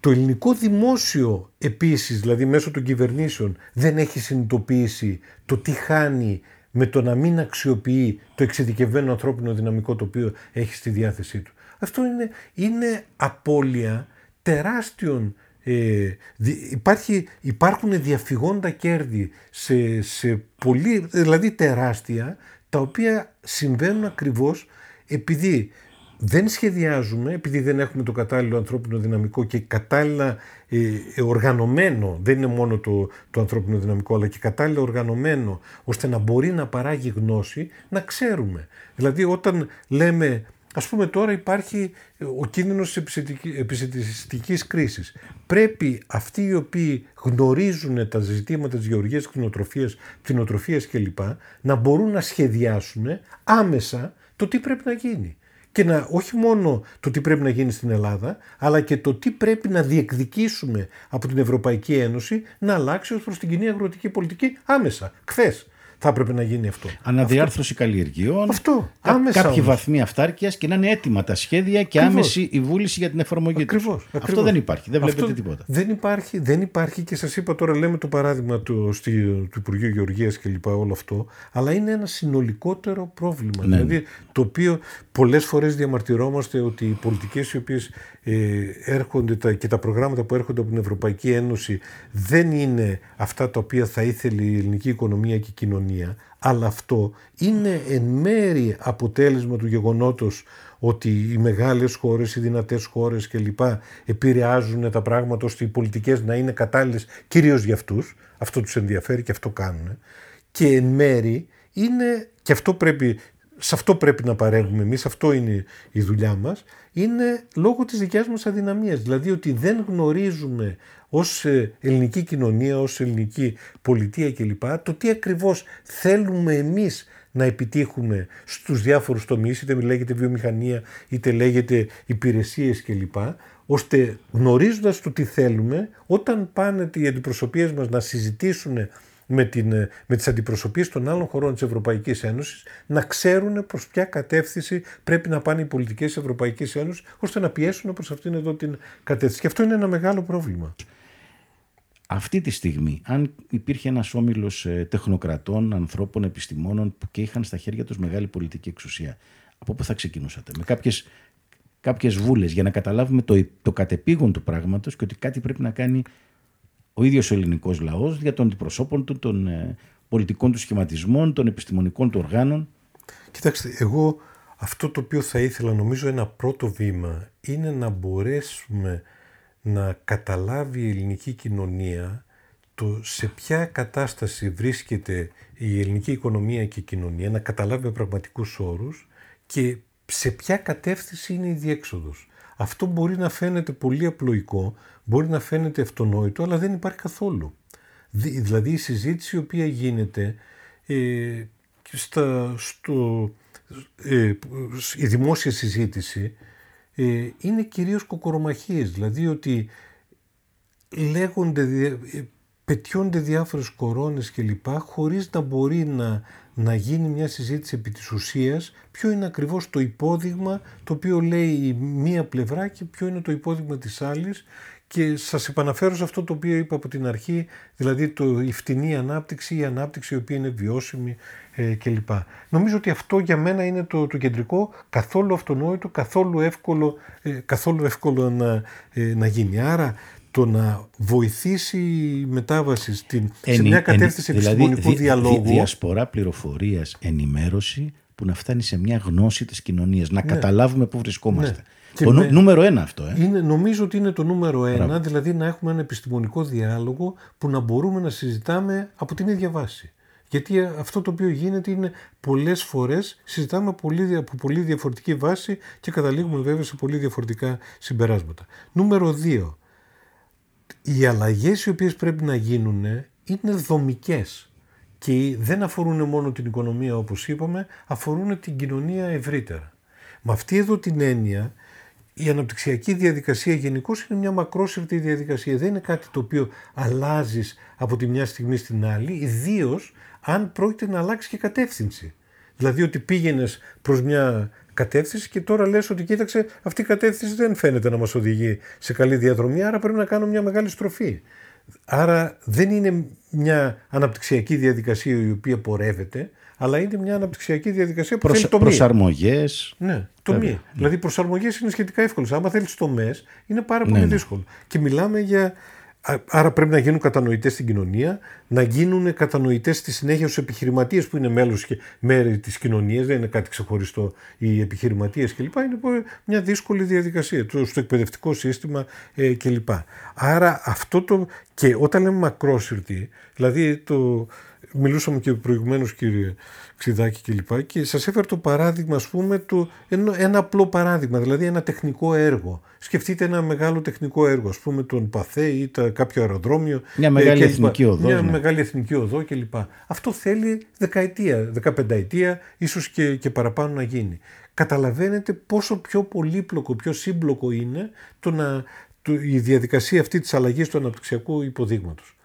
Το ελληνικό δημόσιο επίσης, δηλαδή μέσω των κυβερνήσεων, δεν έχει συνειδητοποιήσει το τι χάνει με το να μην αξιοποιεί το εξειδικευμένο ανθρώπινο δυναμικό το οποίο έχει στη διάθεσή του. Αυτό είναι, είναι απώλεια τεράστιων ε, υπάρχει, υπάρχουν διαφυγόντα κέρδη σε, σε πολύ, δηλαδή τεράστια, τα οποία συμβαίνουν ακριβώς επειδή δεν σχεδιάζουμε, επειδή δεν έχουμε το κατάλληλο ανθρώπινο δυναμικό και κατάλληλα ε, οργανωμένο, δεν είναι μόνο το, το ανθρώπινο δυναμικό, αλλά και κατάλληλα οργανωμένο, ώστε να μπορεί να παράγει γνώση, να ξέρουμε. Δηλαδή όταν λέμε, ας πούμε τώρα υπάρχει ο κίνδυνος της επιστημιστικής κρίσης. Πρέπει αυτοί οι οποίοι γνωρίζουν τα ζητήματα της γεωργίας, κτηνοτροφίας, κτηνοτροφίας κλπ. να μπορούν να σχεδιάσουν άμεσα το τι πρέπει να γίνει και να, όχι μόνο το τι πρέπει να γίνει στην Ελλάδα, αλλά και το τι πρέπει να διεκδικήσουμε από την Ευρωπαϊκή Ένωση να αλλάξει ως προς την κοινή αγροτική πολιτική άμεσα, χθες. Θα έπρεπε να γίνει αυτό. Αναδιάρθρωση αυτό. καλλιεργειών. Αυτό. Κά, άμεσα κάποιοι βαθμοί αυτάρκειας και να είναι έτοιμα τα σχέδια και Ακριβώς. άμεση η βούληση για την εφαρμογή τους. Αυτό δεν υπάρχει. Δεν βλέπετε τίποτα. Δεν υπάρχει, δεν υπάρχει και σας είπα τώρα, λέμε το παράδειγμα του, στη, του Υπουργείου Γεωργίας και λοιπά, όλο αυτό. Αλλά είναι ένα συνολικότερο πρόβλημα. Ναι. Δηλαδή, το οποίο πολλές φορές διαμαρτυρόμαστε ότι οι πολιτικές οι οποίες ε, έρχονται τα, και τα προγράμματα που έρχονται από την Ευρωπαϊκή Ένωση δεν είναι αυτά τα οποία θα ήθελε η ελληνική οικονομία και η κοινωνία, αλλά αυτό είναι εν μέρη αποτέλεσμα του γεγονότος ότι οι μεγάλες χώρες, οι δυνατές χώρες κλπ. επηρεάζουν τα πράγματα ώστε οι πολιτικές να είναι κατάλληλες κυρίως για αυτούς. Αυτό τους ενδιαφέρει και αυτό κάνουν. Και εν μέρη είναι, και αυτό πρέπει σε αυτό πρέπει να παρέμβουμε εμείς, αυτό είναι η δουλειά μας, είναι λόγω της δικιάς μας αδυναμίας. Δηλαδή ότι δεν γνωρίζουμε ως ε, ελληνική κοινωνία, ως ελληνική πολιτεία κλπ. το τι ακριβώς θέλουμε εμείς να επιτύχουμε στους διάφορους τομείς, είτε λέγεται βιομηχανία, είτε λέγεται υπηρεσίες κλπ. ώστε γνωρίζοντας το τι θέλουμε, όταν πάνε οι αντιπροσωπείες μας να συζητήσουν με, την, με τις αντιπροσωπείες των άλλων χωρών της Ευρωπαϊκής Ένωσης να ξέρουν προς ποια κατεύθυνση πρέπει να πάνε οι πολιτικές της Ευρωπαϊκής Ένωσης ώστε να πιέσουν προς αυτήν εδώ την κατεύθυνση. Και αυτό είναι ένα μεγάλο πρόβλημα. Αυτή τη στιγμή, αν υπήρχε ένας όμιλος ε, τεχνοκρατών, ανθρώπων, επιστημόνων που και είχαν στα χέρια τους μεγάλη πολιτική εξουσία, από πού θα ξεκινούσατε, με κάποιες, κάποιες βούλες για να καταλάβουμε το, το κατεπήγον του πράγματος και ότι κάτι πρέπει να κάνει ο ίδιος ο ελληνικός λαός για των αντιπροσώπων του, των ε, πολιτικών του σχηματισμών, των επιστημονικών του οργάνων. Κοιτάξτε, εγώ αυτό το οποίο θα ήθελα νομίζω ένα πρώτο βήμα είναι να μπορέσουμε να καταλάβει η ελληνική κοινωνία το σε ποια κατάσταση βρίσκεται η ελληνική οικονομία και η κοινωνία, να καταλάβει με πραγματικούς όρους και σε ποια κατεύθυνση είναι η διέξοδος. Αυτό μπορεί να φαίνεται πολύ απλοϊκό, μπορεί να φαίνεται αυτονόητο, αλλά δεν υπάρχει καθόλου. Δηλαδή η συζήτηση η οποία γίνεται ε, στα, στο, ε, η δημόσια συζήτηση ε, είναι κυρίως κοκορομαχίες, δηλαδή ότι λέγονται, ε, πετιώνται διάφορες κορώνες κλπ. χωρίς να μπορεί να, να γίνει μια συζήτηση επί της ουσίας ποιο είναι ακριβώς το υπόδειγμα το οποίο λέει η μία πλευρά και ποιο είναι το υπόδειγμα της άλλης και σας επαναφέρω σε αυτό το οποίο είπα από την αρχή, δηλαδή το, η φτηνή ανάπτυξη, η ανάπτυξη η οποία είναι βιώσιμη ε, κλπ. Νομίζω ότι αυτό για μένα είναι το, το κεντρικό, καθόλου αυτονόητο, καθόλου εύκολο, ε, καθόλου εύκολο να, ε, να γίνει. Άρα το να βοηθήσει η μετάβαση στην, σε μια κατεύθυνση δηλαδή, επιστημονικού δι, διαλόγου. Δι, διασπορά πληροφορίας, ενημέρωση που να φτάνει σε μια γνώση της κοινωνίας, να ναι. καταλάβουμε πού βρισκόμαστε. Ναι. Το με... νούμερο ένα αυτό. Ε. Είναι, νομίζω ότι είναι το νούμερο ένα, δηλαδή να έχουμε ένα επιστημονικό διάλογο που να μπορούμε να συζητάμε από την ίδια βάση. Γιατί αυτό το οποίο γίνεται είναι πολλές φορές συζητάμε πολύ, από πολύ διαφορετική βάση και καταλήγουμε βέβαια σε πολύ διαφορετικά συμπεράσματα. Νούμερο δύο, οι αλλαγές οι οποίες πρέπει να γίνουν είναι δομικές και δεν αφορούν μόνο την οικονομία όπως είπαμε, αφορούν την κοινωνία ευρύτερα. Με αυτή εδώ την έννοια η αναπτυξιακή διαδικασία γενικώ είναι μια μακρόσυρτη διαδικασία. Δεν είναι κάτι το οποίο αλλάζεις από τη μια στιγμή στην άλλη, ιδίως αν πρόκειται να αλλάξει και κατεύθυνση. Δηλαδή ότι πήγαινες προς μια κατεύθυνση και τώρα λες ότι κοίταξε αυτή η κατεύθυνση δεν φαίνεται να μας οδηγεί σε καλή διαδρομή, άρα πρέπει να κάνω μια μεγάλη στροφή. Άρα δεν είναι μια αναπτυξιακή διαδικασία η οποία πορεύεται, αλλά είναι μια αναπτυξιακή διαδικασία που Προσα... θέλει τομή. Προσαρμογές. Ναι, τομή. Ναι. Δηλαδή προσαρμογές είναι σχετικά εύκολες. Άμα θέλεις τομές είναι πάρα ναι, πολύ ναι. δύσκολο. Και μιλάμε για Άρα πρέπει να γίνουν κατανοητές στην κοινωνία, να γίνουν κατανοητές στη συνέχεια στους επιχειρηματίες που είναι μέλος και μέρη της κοινωνίας, δεν είναι κάτι ξεχωριστό οι επιχειρηματίες κλπ. Είναι μια δύσκολη διαδικασία στο εκπαιδευτικό σύστημα ε, κλπ. Άρα αυτό το... και όταν λέμε μακρόσυρτη, δηλαδή το, μιλούσαμε και προηγουμένως κύριε Ξιδάκη κλπ. Και, σας έφερα το παράδειγμα, ας πούμε, το, ένα, ένα απλό παράδειγμα, δηλαδή ένα τεχνικό έργο. Σκεφτείτε ένα μεγάλο τεχνικό έργο, ας πούμε τον Παθέ ή τα, κάποιο αεροδρόμιο. Μια μεγάλη εθνική οδό. Μια ναι. μεγάλη εθνική οδό κλπ. Αυτό θέλει δεκαετία, δεκαπενταετία, ίσως και, και παραπάνω να γίνει. Καταλαβαίνετε πόσο πιο πολύπλοκο, πιο σύμπλοκο είναι το να, το, η διαδικασία αυτή της αλλαγής του αναπτυξιακού υποδείγματος.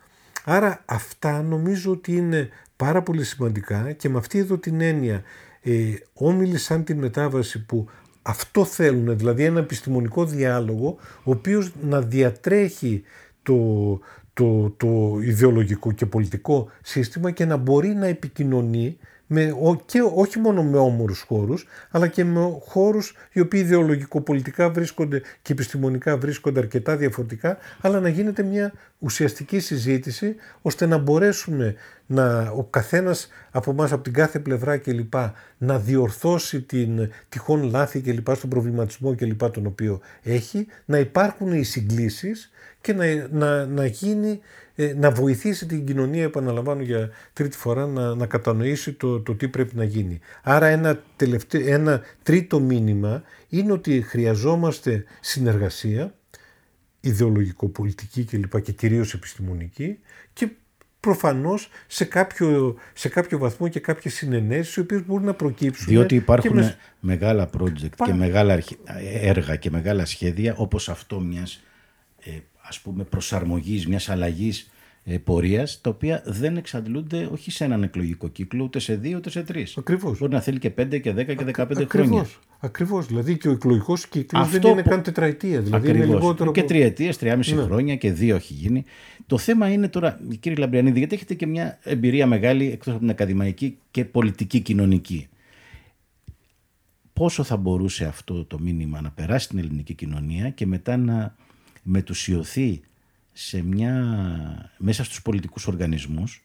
Άρα αυτά νομίζω ότι είναι πάρα πολύ σημαντικά και με αυτή εδώ την έννοια ε, όμιλοι σαν την μετάβαση που αυτό θέλουν, δηλαδή ένα επιστημονικό διάλογο ο οποίος να διατρέχει το, το, το ιδεολογικό και πολιτικό σύστημα και να μπορεί να επικοινωνεί με, και όχι μόνο με όμορους χώρους, αλλά και με χώρους οι οποίοι ιδεολογικοπολιτικά βρίσκονται και επιστημονικά βρίσκονται αρκετά διαφορετικά, αλλά να γίνεται μια ουσιαστική συζήτηση, ώστε να μπορέσουμε να, ο καθένας από εμάς από την κάθε πλευρά κλπ. να διορθώσει την τυχόν λάθη κλπ. στον προβληματισμό κλπ. τον οποίο έχει, να υπάρχουν οι συγκλήσεις και να, να, να γίνει ε, να βοηθήσει την κοινωνία, επαναλαμβάνω για τρίτη φορά, να, να κατανοήσει το, το τι πρέπει να γίνει. Άρα ένα, ένα τρίτο μήνυμα είναι ότι χρειαζόμαστε συνεργασία, ιδεολογικοπολιτική κλπ. και κυρίως επιστημονική και προφανώς σε κάποιο, σε κάποιο βαθμό και κάποιες συνενέσεις οι οποίες μπορούν να προκύψουν. Διότι υπάρχουν μεγάλα project και μεγάλα έργα και μεγάλα σχέδια όπως αυτό μιας ε, ας πούμε προσαρμογής, μιας αλλαγής ε, πορείας, τα οποία δεν εξαντλούνται όχι σε έναν εκλογικό κύκλο, ούτε σε δύο, ούτε σε τρεις. Ακριβώς. Μπορεί να θέλει και πέντε και δέκα και δεκαπέντε χρόνια. Ακριβώς. Δηλαδή και ο εκλογικός κύκλος δεν είναι καν τετραετία. Δηλαδή Ακριβώς. είναι λιγότερο. Και τριετίες, τριάμιση ναι. χρόνια και δύο έχει γίνει. Το θέμα είναι τώρα, κύριε Λαμπριανίδη, γιατί έχετε και μια εμπειρία μεγάλη εκτός από την ακαδημαϊκή και πολιτική κοινωνική. Πόσο θα μπορούσε αυτό το μήνυμα να περάσει στην ελληνική κοινωνία και μετά να μετουσιωθεί σε μια, μέσα στους πολιτικούς οργανισμούς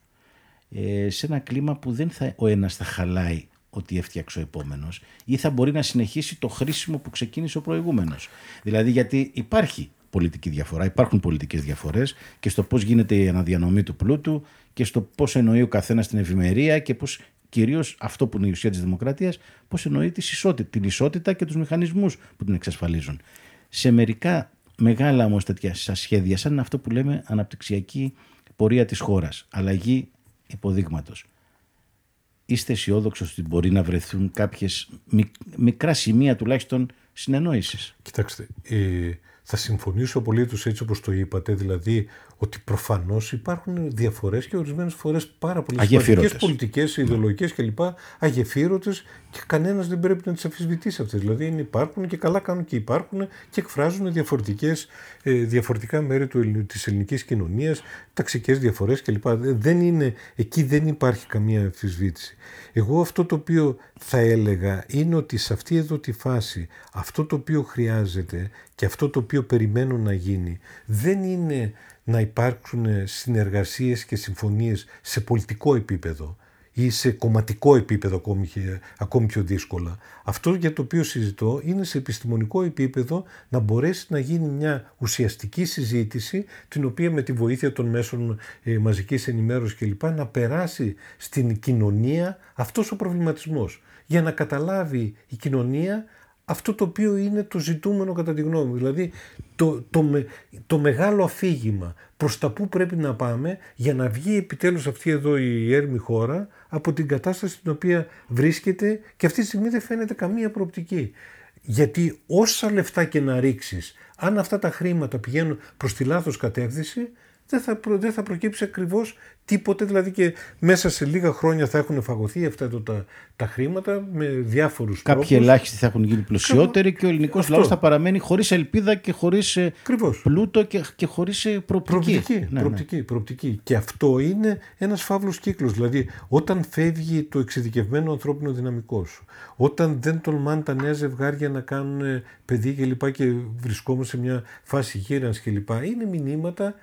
ε, σε ένα κλίμα που δεν θα, ο ένας θα χαλάει ότι έφτιαξε ο επόμενος ή θα μπορεί να συνεχίσει το χρήσιμο που ξεκίνησε ο προηγούμενος. Δηλαδή γιατί υπάρχει πολιτική διαφορά, υπάρχουν πολιτικές διαφορές και στο πώς γίνεται η αναδιανομή του πλούτου και στο πώς εννοεί ο καθένας την ευημερία και πώς κυρίως αυτό που είναι η ουσία της δημοκρατίας, πώς εννοεί τη ισότητα, την ισότητα και τους μηχανισμούς που την εξασφαλίζουν. Σε μερικά μεγάλα όμως τέτοια σχέδια, σαν αυτό που λέμε αναπτυξιακή πορεία της χώρας, αλλαγή υποδείγματος. Είστε αισιόδοξο ότι μπορεί να βρεθούν κάποιες μικρά σημεία τουλάχιστον συνεννόησης; Κοιτάξτε, ε, θα συμφωνήσω πολύ τους έτσι όπως το είπατε, δηλαδή ότι προφανώς υπάρχουν διαφορές και ορισμένες φορές πάρα πολλές σημαντικές πολιτικές, ιδεολογικές κλπ. αγεφύρωτες και κανένας δεν πρέπει να τις αφισβητήσει αυτές. Δηλαδή υπάρχουν και καλά κάνουν και υπάρχουν και εκφράζουν διαφορετικές, ε, διαφορετικά μέρη του, της ελληνικής κοινωνίας, ταξικές διαφορές κλπ. Δεν είναι, εκεί δεν υπάρχει καμία αφισβήτηση. Εγώ αυτό το οποίο θα έλεγα είναι ότι σε αυτή εδώ τη φάση αυτό το οποίο χρειάζεται και αυτό το οποίο περιμένω να γίνει δεν είναι να υπάρξουν συνεργασίες και συμφωνίες σε πολιτικό επίπεδο ή σε κομματικό επίπεδο ακόμη, ακόμη πιο δύσκολα. Αυτό για το οποίο συζητώ είναι σε επιστημονικό επίπεδο να μπορέσει να γίνει μια ουσιαστική συζήτηση την οποία με τη βοήθεια των μέσων ε, μαζικής ενημέρωσης κλπ. να περάσει στην κοινωνία αυτός ο προβληματισμός για να καταλάβει η κοινωνία αυτό το οποίο είναι το ζητούμενο κατά τη γνώμη μου. Δηλαδή το, το, το μεγάλο αφήγημα προς τα που πρέπει να πάμε για να βγει επιτέλους αυτή εδώ η έρμη χώρα από την κατάσταση στην οποία βρίσκεται και αυτή τη στιγμή δεν φαίνεται καμία προοπτική. Γιατί όσα λεφτά και να ρίξεις, αν αυτά τα χρήματα πηγαίνουν προς τη λάθος κατεύθυνση, δεν θα, προ, δεν θα προκύψει ακριβώς τίποτε, δηλαδή και μέσα σε λίγα χρόνια θα έχουν φαγωθεί αυτά το, τα, τα χρήματα με διάφορους Κάποιοι τρόπους. ελάχιστοι θα έχουν γίνει πλουσιότεροι και ο ελληνικός λαός θα παραμένει χωρίς ελπίδα και χωρίς ε, Ακριβώς. πλούτο και, και χωρίς ε, προοπτική. Προοπτική, ναι, προοπτική, ναι. προοπτική. Και αυτό είναι ένας φαύλος κύκλος. Δηλαδή όταν φεύγει το εξειδικευμένο ανθρώπινο δυναμικό σου, όταν δεν τολμάνε τα νέα ζευγάρια να κάνουν παιδί και λοιπά και βρισκόμαστε σε μια φάση γύρανση και λοιπά, είναι μηνύματα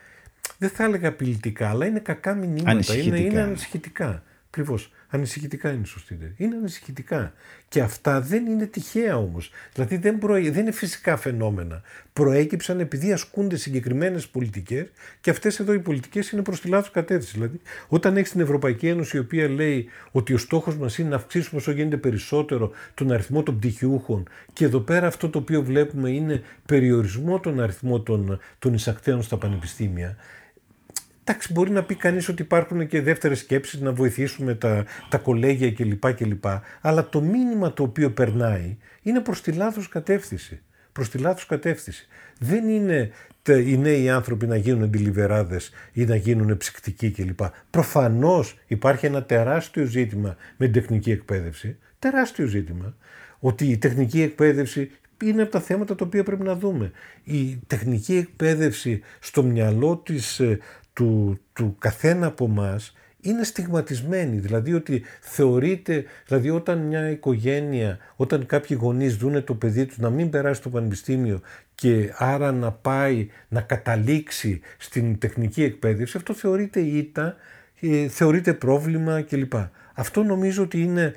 δεν θα έλεγα απειλητικά, αλλά είναι κακά μηνύματα. Είναι, είναι ανησυχητικά. Ακριβώς. Ανησυχητικά είναι σωστή. Είναι ανησυχητικά. Και αυτά δεν είναι τυχαία όμως. Δηλαδή δεν, δεν είναι φυσικά φαινόμενα. Προέκυψαν επειδή ασκούνται συγκεκριμένες πολιτικές και αυτές εδώ οι πολιτικές είναι προς τη λάθος κατεύθυνση. Δηλαδή, όταν έχεις την Ευρωπαϊκή Ένωση η οποία λέει ότι ο στόχος μας είναι να αυξήσουμε όσο γίνεται περισσότερο τον αριθμό των πτυχιούχων και εδώ πέρα αυτό το οποίο βλέπουμε είναι περιορισμό των αριθμών των, των εισακτέων στα πανεπιστήμια. Εντάξει, μπορεί να πει κανείς ότι υπάρχουν και δεύτερες σκέψεις να βοηθήσουμε τα, τα κολέγια κλπ, κλπ. Αλλά το μήνυμα το οποίο περνάει είναι προς τη λάθος κατεύθυνση. προς τη λάθος κατεύθυνση. Δεν είναι οι νέοι άνθρωποι να γίνουν ντιλιβεράδες ή να γίνουν ψυκτικοί κλπ. Προφανώς υπάρχει ένα τεράστιο ζήτημα με την τεχνική εκπαίδευση. Τεράστιο ζήτημα. Ότι η τεχνική εκπαίδευση είναι από τα θέματα τα οποία πρέπει να δούμε. Η τεχνική εκπαίδευση στο μυαλό της, ε, του, του καθένα από εμά είναι στιγματισμένη. Δηλαδή ότι θεωρείται, δηλαδή όταν μια οικογένεια, όταν κάποιοι γονείς δούνε το παιδί τους να μην περάσει το πανεπιστήμιο και άρα να πάει να καταλήξει στην τεχνική εκπαίδευση, αυτό θεωρείται ήττα, ε, θεωρείται πρόβλημα κλπ. Αυτό νομίζω ότι είναι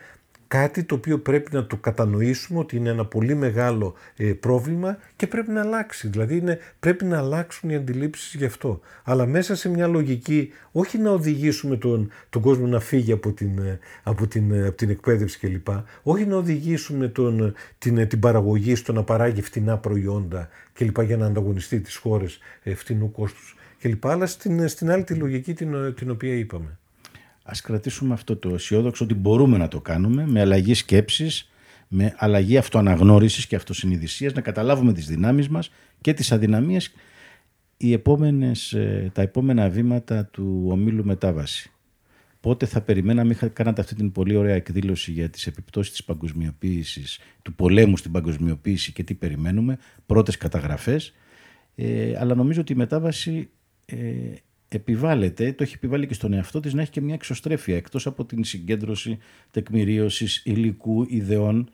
κάτι το οποίο πρέπει να το κατανοήσουμε ότι είναι ένα πολύ μεγάλο ε, πρόβλημα και πρέπει να αλλάξει. Δηλαδή είναι, πρέπει να αλλάξουν οι αντιλήψεις γι' αυτό. Αλλά μέσα σε μια λογική, όχι να οδηγήσουμε τον, τον κόσμο να φύγει από την, ε, από την, ε, από την εκπαίδευση κλπ. Όχι να οδηγήσουμε τον, την, την παραγωγή στο να παράγει φτηνά προϊόντα κλπ. για να ανταγωνιστεί τις χώρες φτηνού κόστους κλπ. Αλλά στην, στην άλλη τη λογική την, την οποία είπαμε ας κρατήσουμε αυτό το αισιόδοξο ότι μπορούμε να το κάνουμε με αλλαγή σκέψης, με αλλαγή αυτοαναγνώρισης και αυτοσυνειδησίας, να καταλάβουμε τις δυνάμεις μας και τις αδυναμίες οι επόμενες, ε, τα επόμενα βήματα του ομίλου μετάβαση. Πότε θα περιμέναμε, είχα κάνατε αυτή την πολύ ωραία εκδήλωση για τις επιπτώσεις της παγκοσμιοποίησης, του πολέμου στην παγκοσμιοποίηση και τι περιμένουμε, πρώτες καταγραφές, ε, αλλά νομίζω ότι η μετάβαση ε, επιβάλλεται, το έχει επιβάλει και στον εαυτό της, να έχει και μια εξωστρέφεια εκτός από την συγκέντρωση τεκμηρίωσης υλικού ιδεών.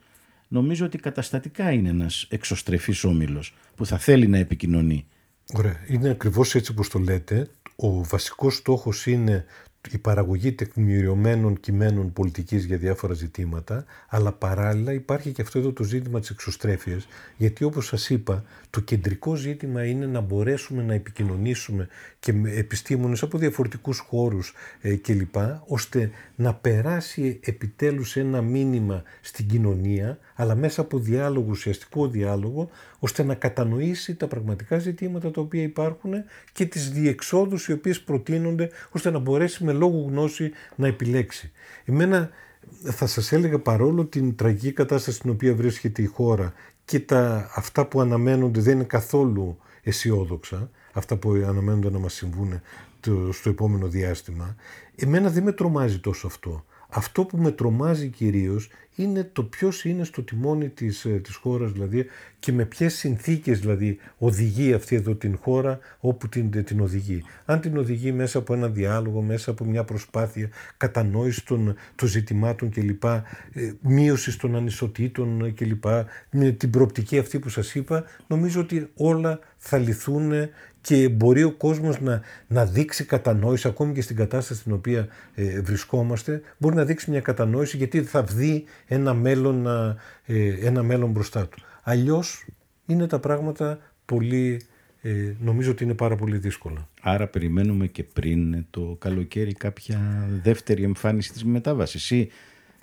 Νομίζω ότι καταστατικά είναι ένας εξωστρεφής όμιλος που θα θέλει να επικοινωνεί. Ωραία. Είναι ακριβώς έτσι όπως το λέτε. Ο βασικός στόχος είναι η παραγωγή τεκμηριωμένων κειμένων πολιτικής για διάφορα ζητήματα, αλλά παράλληλα υπάρχει και αυτό εδώ το ζήτημα της εξωστρέφειας, γιατί όπως σας είπα, το κεντρικό ζήτημα είναι να μπορέσουμε να επικοινωνήσουμε και με επιστήμονες από διαφορετικούς χώρους ε, κλπ, ώστε να περάσει επιτέλους ένα μήνυμα στην κοινωνία, αλλά μέσα από διάλογο, ουσιαστικό διάλογο, ώστε να κατανοήσει τα πραγματικά ζητήματα τα οποία υπάρχουν και τις διεξόδους οι οποίες προτείνονται, ώστε να μπορέσει με λόγου γνώση να επιλέξει. Εμένα θα σας έλεγα παρόλο την τραγική κατάσταση στην οποία βρίσκεται η χώρα και τα, αυτά που αναμένονται δεν είναι καθόλου αισιόδοξα, αυτά που αναμένονται να μας συμβούν στο επόμενο διάστημα, εμένα δεν με τρομάζει τόσο αυτό. Αυτό που με τρομάζει κυρίως είναι το ποιος είναι στο τιμόνι της, ε, της χώρας δηλαδή και με ποιες συνθήκες δηλαδή οδηγεί αυτή εδώ την χώρα όπου την, την οδηγεί. Αν την οδηγεί μέσα από ένα διάλογο, μέσα από μια προσπάθεια κατανόησης των, των ζητημάτων κλπ, ε, μείωσης των ανισοτήτων κλπ, με την προοπτική αυτή που σας είπα, νομίζω ότι όλα θα λυθούν και μπορεί ο κόσμος να, να δείξει κατανόηση ακόμη και στην κατάσταση στην οποία ε, βρισκόμαστε μπορεί να δείξει μια κατανόηση γιατί θα δει ένα μέλλον, ε, ένα μέλλον μπροστά του. Αλλιώς είναι τα πράγματα πολύ, ε, νομίζω ότι είναι πάρα πολύ δύσκολα. Άρα περιμένουμε και πριν το καλοκαίρι κάποια δεύτερη εμφάνιση της μετάβασης ή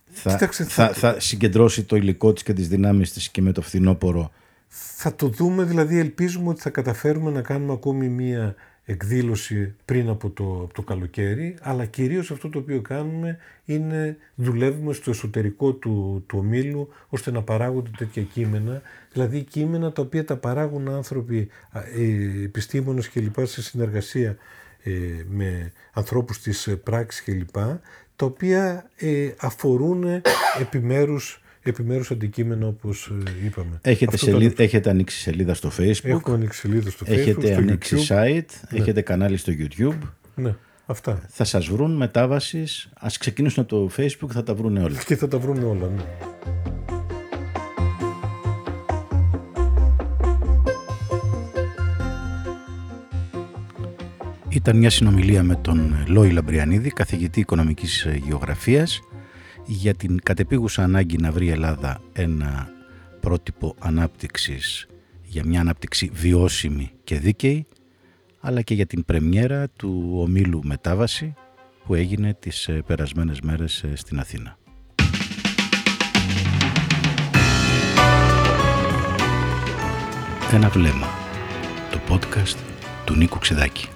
θα, θα, θα συγκεντρώσει το υλικό της και τις δυνάμεις της και με το φθινόπωρο θα το δούμε, δηλαδή ελπίζουμε ότι θα καταφέρουμε να κάνουμε ακόμη μία εκδήλωση πριν από το, από το καλοκαίρι, αλλά κυρίως αυτό το οποίο κάνουμε είναι δουλεύουμε στο εσωτερικό του, του ομίλου ώστε να παράγονται τέτοια κείμενα, δηλαδή κείμενα τα οποία τα παράγουν άνθρωποι, ε, επιστήμονες κλπ. σε συνεργασία ε, με ανθρώπους της πράξης κλπ. τα οποία ε, αφορούν επιμέρους επιμέρους αντικείμενο όπως ε, είπαμε. Έχετε, σελίδα, το... έχετε ανοίξει σελίδα στο facebook. Έχω ανοίξει σελίδα στο facebook, Έχετε ανοίξει site, ναι. έχετε κανάλι στο youtube. Ναι. Αυτά. Θα σας βρουν μετάβασεις, ας ξεκινήσουν το facebook, θα τα βρουν όλα. Και θα τα βρουν όλα, ναι. Ήταν μια συνομιλία με τον Λόι Λαμπριανίδη, καθηγητή οικονομικής γεωγραφίας για την κατεπίγουσα ανάγκη να βρει η Ελλάδα ένα πρότυπο ανάπτυξης για μια ανάπτυξη βιώσιμη και δίκαιη αλλά και για την πρεμιέρα του ομίλου Μετάβαση που έγινε τις ε, περασμένες μέρες ε, στην Αθήνα. Ένα βλέμμα. Το podcast του Νίκου Ξεδάκη.